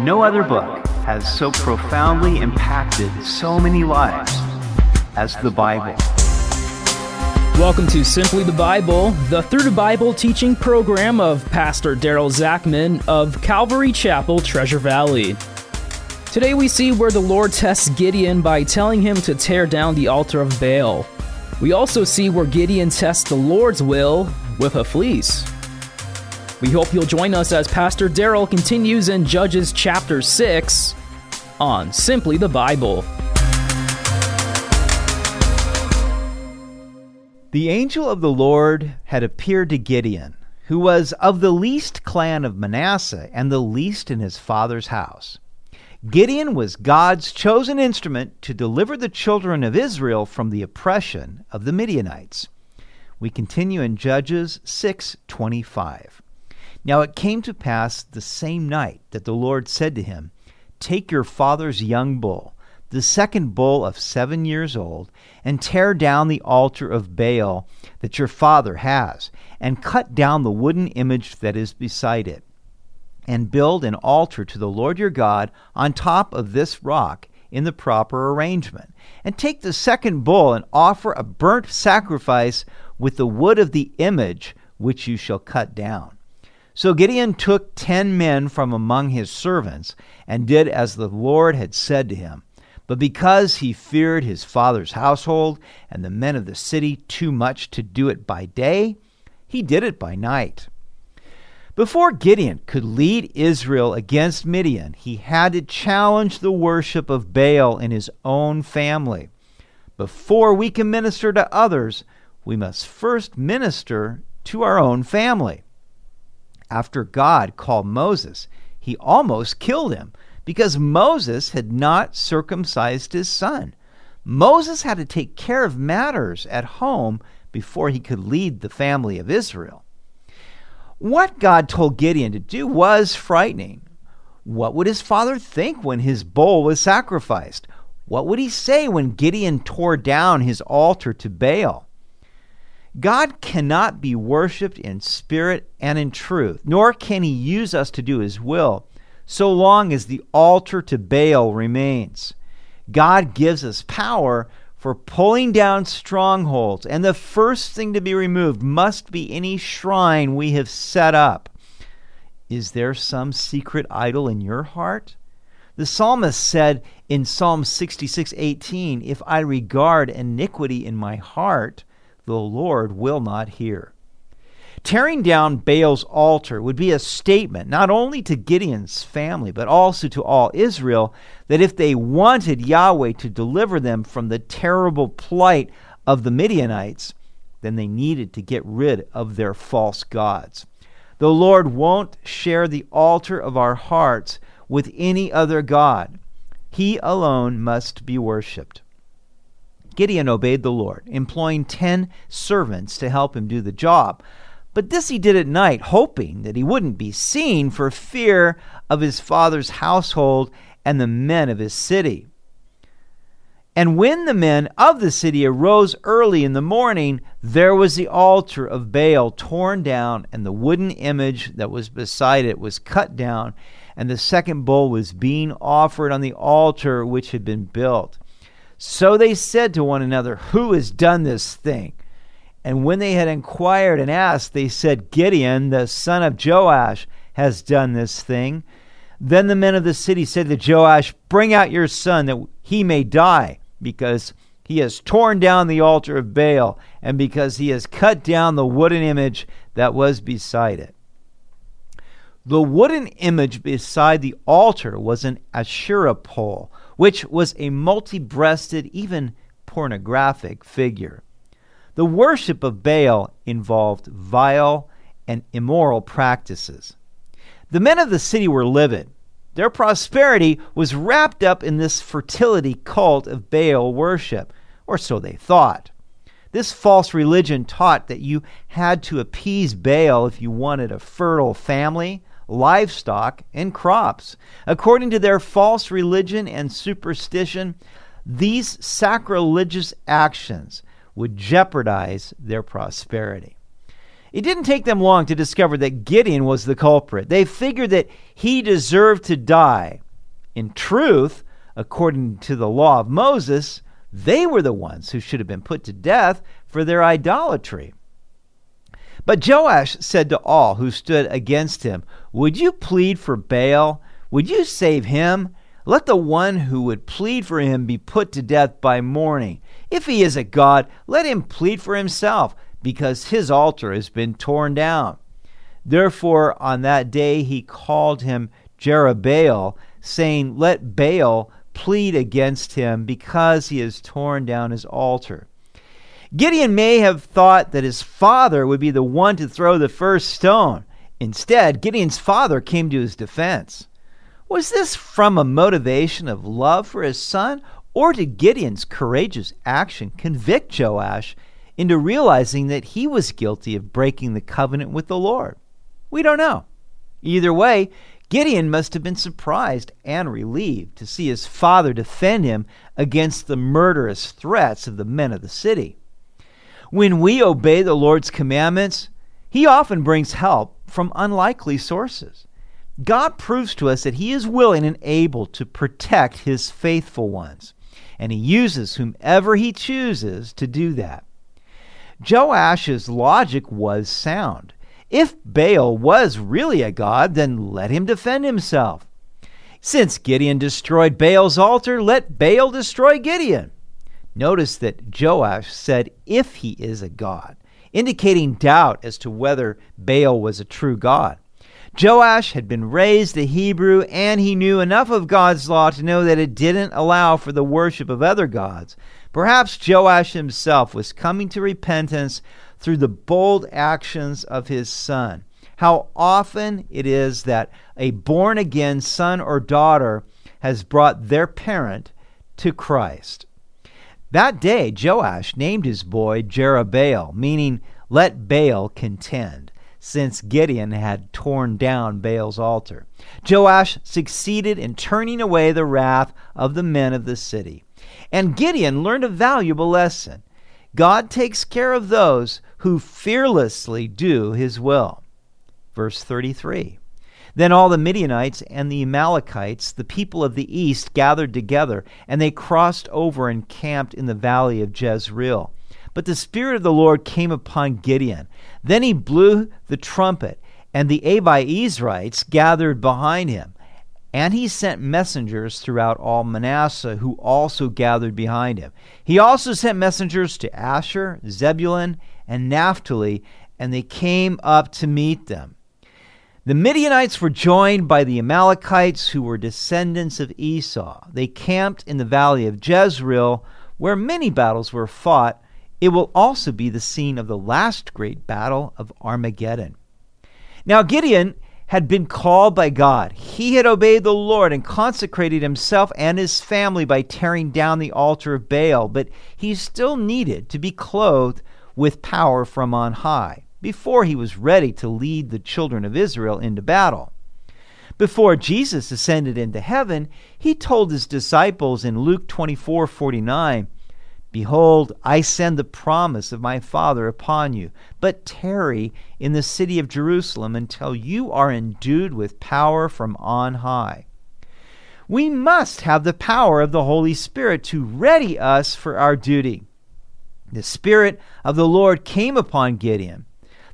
No other book has so profoundly impacted so many lives as the Bible. Welcome to Simply the Bible, the Through the Bible teaching program of Pastor Daryl Zachman of Calvary Chapel, Treasure Valley. Today we see where the Lord tests Gideon by telling him to tear down the altar of Baal. We also see where Gideon tests the Lord's will with a fleece. We hope you'll join us as Pastor Daryl continues in Judges chapter 6 on Simply the Bible. The angel of the Lord had appeared to Gideon, who was of the least clan of Manasseh and the least in his father's house. Gideon was God's chosen instrument to deliver the children of Israel from the oppression of the Midianites. We continue in Judges 6:25. Now it came to pass the same night that the Lord said to him, Take your father's young bull, the second bull of seven years old, and tear down the altar of Baal that your father has, and cut down the wooden image that is beside it, and build an altar to the Lord your God on top of this rock in the proper arrangement. And take the second bull and offer a burnt sacrifice with the wood of the image which you shall cut down. So Gideon took ten men from among his servants and did as the Lord had said to him. But because he feared his father's household and the men of the city too much to do it by day, he did it by night. Before Gideon could lead Israel against Midian, he had to challenge the worship of Baal in his own family. Before we can minister to others, we must first minister to our own family after God called Moses, he almost killed him because Moses had not circumcised his son. Moses had to take care of matters at home before he could lead the family of Israel. What God told Gideon to do was frightening. What would his father think when his bull was sacrificed? What would he say when Gideon tore down his altar to Baal? God cannot be worshiped in spirit and in truth, nor can he use us to do his will, so long as the altar to Baal remains. God gives us power for pulling down strongholds, and the first thing to be removed must be any shrine we have set up. Is there some secret idol in your heart? The psalmist said in Psalm 66:18, "If I regard iniquity in my heart, the Lord will not hear. Tearing down Baal's altar would be a statement not only to Gideon's family, but also to all Israel that if they wanted Yahweh to deliver them from the terrible plight of the Midianites, then they needed to get rid of their false gods. The Lord won't share the altar of our hearts with any other God. He alone must be worshiped. Gideon obeyed the Lord, employing ten servants to help him do the job. But this he did at night, hoping that he wouldn't be seen for fear of his father's household and the men of his city. And when the men of the city arose early in the morning, there was the altar of Baal torn down, and the wooden image that was beside it was cut down, and the second bull was being offered on the altar which had been built. So they said to one another, Who has done this thing? And when they had inquired and asked, they said, Gideon, the son of Joash, has done this thing. Then the men of the city said to Joash, Bring out your son that he may die, because he has torn down the altar of Baal, and because he has cut down the wooden image that was beside it. The wooden image beside the altar was an Asherah pole which was a multi breasted, even pornographic figure. The worship of Baal involved vile and immoral practices. The men of the city were livid. Their prosperity was wrapped up in this fertility cult of Baal worship, or so they thought. This false religion taught that you had to appease Baal if you wanted a fertile family, livestock, and crops. According to their false religion and superstition, these sacrilegious actions would jeopardize their prosperity. It didn't take them long to discover that Gideon was the culprit. They figured that he deserved to die. In truth, according to the law of Moses, they were the ones who should have been put to death for their idolatry. But Joash said to all who stood against him, Would you plead for Baal? Would you save him? Let the one who would plead for him be put to death by morning. If he is a god, let him plead for himself, because his altar has been torn down. Therefore, on that day he called him Jerubbaal, saying, Let Baal plead against him, because he has torn down his altar. Gideon may have thought that his father would be the one to throw the first stone. Instead, Gideon's father came to his defense. Was this from a motivation of love for his son, or did Gideon's courageous action convict Joash into realizing that he was guilty of breaking the covenant with the Lord? We don't know. Either way, Gideon must have been surprised and relieved to see his father defend him against the murderous threats of the men of the city. When we obey the Lord's commandments, He often brings help from unlikely sources. God proves to us that He is willing and able to protect His faithful ones, and He uses whomever He chooses to do that. Joash's logic was sound. If Baal was really a god, then let him defend himself. Since Gideon destroyed Baal's altar, let Baal destroy Gideon. Notice that Joash said, if he is a god, indicating doubt as to whether Baal was a true god. Joash had been raised a Hebrew and he knew enough of God's law to know that it didn't allow for the worship of other gods. Perhaps Joash himself was coming to repentance through the bold actions of his son. How often it is that a born again son or daughter has brought their parent to Christ. That day, Joash named his boy Jerubbaal, meaning let Baal contend, since Gideon had torn down Baal's altar. Joash succeeded in turning away the wrath of the men of the city. And Gideon learned a valuable lesson God takes care of those who fearlessly do his will. Verse 33. Then all the Midianites and the Amalekites, the people of the east, gathered together, and they crossed over and camped in the valley of Jezreel. But the Spirit of the Lord came upon Gideon. Then he blew the trumpet, and the Abiezrites gathered behind him. And he sent messengers throughout all Manasseh, who also gathered behind him. He also sent messengers to Asher, Zebulun, and Naphtali, and they came up to meet them. The Midianites were joined by the Amalekites, who were descendants of Esau. They camped in the valley of Jezreel, where many battles were fought. It will also be the scene of the last great battle of Armageddon. Now, Gideon had been called by God. He had obeyed the Lord and consecrated himself and his family by tearing down the altar of Baal, but he still needed to be clothed with power from on high before he was ready to lead the children of Israel into battle. Before Jesus ascended into heaven, he told his disciples in Luke 24 49, Behold, I send the promise of my Father upon you, but tarry in the city of Jerusalem until you are endued with power from on high. We must have the power of the Holy Spirit to ready us for our duty. The Spirit of the Lord came upon Gideon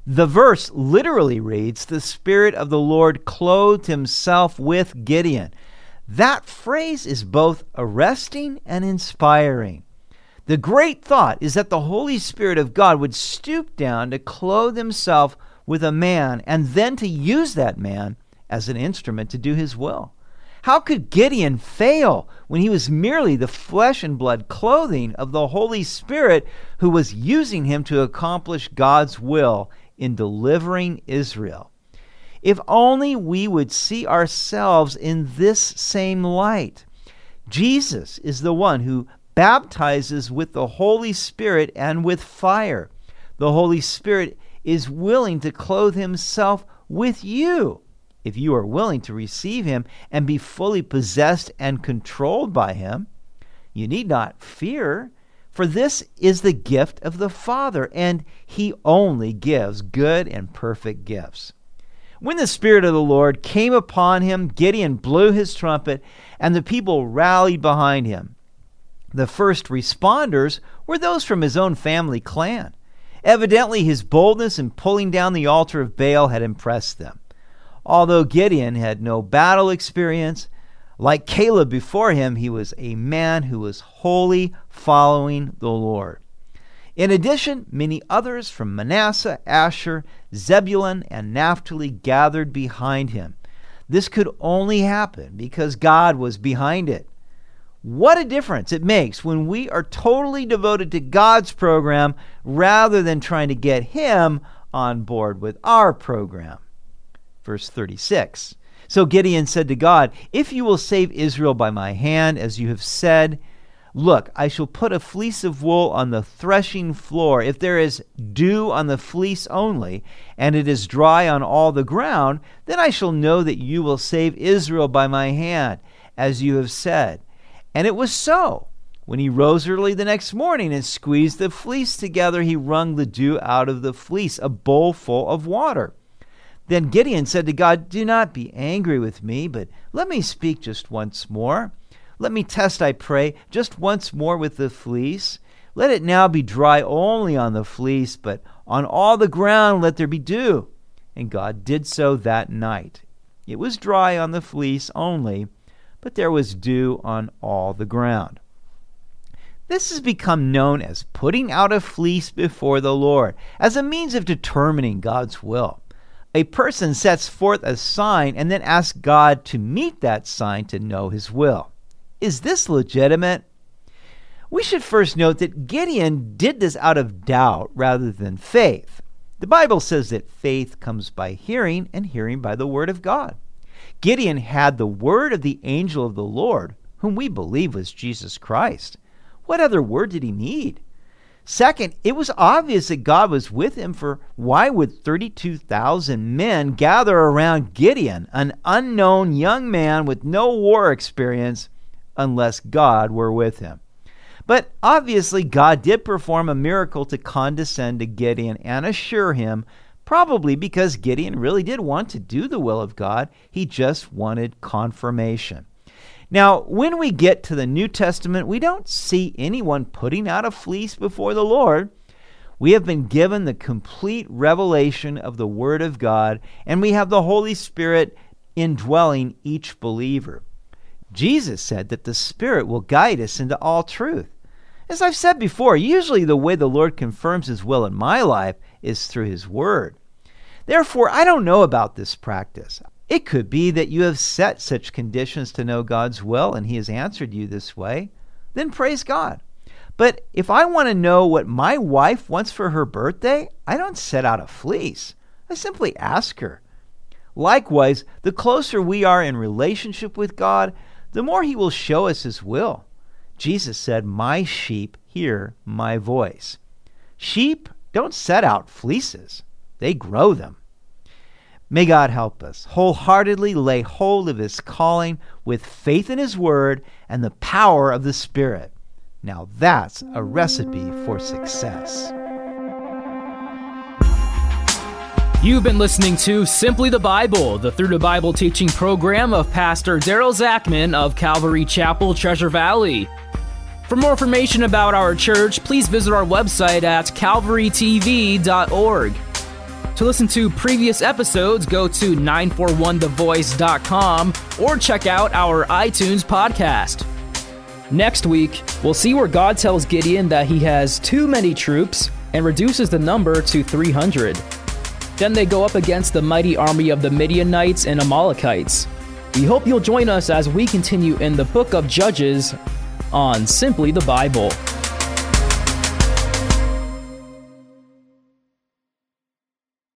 the verse literally reads, The Spirit of the Lord clothed himself with Gideon. That phrase is both arresting and inspiring. The great thought is that the Holy Spirit of God would stoop down to clothe himself with a man and then to use that man as an instrument to do his will. How could Gideon fail when he was merely the flesh and blood clothing of the Holy Spirit who was using him to accomplish God's will in delivering Israel. If only we would see ourselves in this same light. Jesus is the one who baptizes with the Holy Spirit and with fire. The Holy Spirit is willing to clothe himself with you if you are willing to receive him and be fully possessed and controlled by him. You need not fear, For this is the gift of the Father, and He only gives good and perfect gifts. When the Spirit of the Lord came upon him, Gideon blew his trumpet, and the people rallied behind him. The first responders were those from his own family clan. Evidently, his boldness in pulling down the altar of Baal had impressed them. Although Gideon had no battle experience, like Caleb before him, he was a man who was wholly following the Lord. In addition, many others from Manasseh, Asher, Zebulun, and Naphtali gathered behind him. This could only happen because God was behind it. What a difference it makes when we are totally devoted to God's program rather than trying to get Him on board with our program. Verse 36 so Gideon said to God, If you will save Israel by my hand, as you have said, Look, I shall put a fleece of wool on the threshing floor. If there is dew on the fleece only, and it is dry on all the ground, then I shall know that you will save Israel by my hand, as you have said. And it was so. When he rose early the next morning and squeezed the fleece together, he wrung the dew out of the fleece, a bowl full of water. Then Gideon said to God, Do not be angry with me, but let me speak just once more. Let me test, I pray, just once more with the fleece. Let it now be dry only on the fleece, but on all the ground let there be dew. And God did so that night. It was dry on the fleece only, but there was dew on all the ground. This has become known as putting out a fleece before the Lord, as a means of determining God's will a person sets forth a sign and then asks God to meet that sign to know his will. Is this legitimate? We should first note that Gideon did this out of doubt rather than faith. The Bible says that faith comes by hearing, and hearing by the word of God. Gideon had the word of the angel of the Lord, whom we believe was Jesus Christ. What other word did he need? Second, it was obvious that God was with him, for why would 32,000 men gather around Gideon, an unknown young man with no war experience, unless God were with him? But obviously, God did perform a miracle to condescend to Gideon and assure him, probably because Gideon really did want to do the will of God, he just wanted confirmation. Now, when we get to the New Testament, we don't see anyone putting out a fleece before the Lord. We have been given the complete revelation of the Word of God, and we have the Holy Spirit indwelling each believer. Jesus said that the Spirit will guide us into all truth. As I've said before, usually the way the Lord confirms His will in my life is through His Word. Therefore, I don't know about this practice. It could be that you have set such conditions to know God's will and He has answered you this way. Then praise God. But if I want to know what my wife wants for her birthday, I don't set out a fleece. I simply ask her. Likewise, the closer we are in relationship with God, the more He will show us His will. Jesus said, My sheep hear my voice. Sheep don't set out fleeces, they grow them. May God help us wholeheartedly lay hold of His calling with faith in His Word and the power of the Spirit. Now that's a recipe for success. You've been listening to Simply the Bible, the Through the Bible teaching program of Pastor Daryl Zachman of Calvary Chapel, Treasure Valley. For more information about our church, please visit our website at calvarytv.org. To listen to previous episodes, go to 941thevoice.com or check out our iTunes podcast. Next week, we'll see where God tells Gideon that he has too many troops and reduces the number to 300. Then they go up against the mighty army of the Midianites and Amalekites. We hope you'll join us as we continue in the book of Judges on Simply the Bible.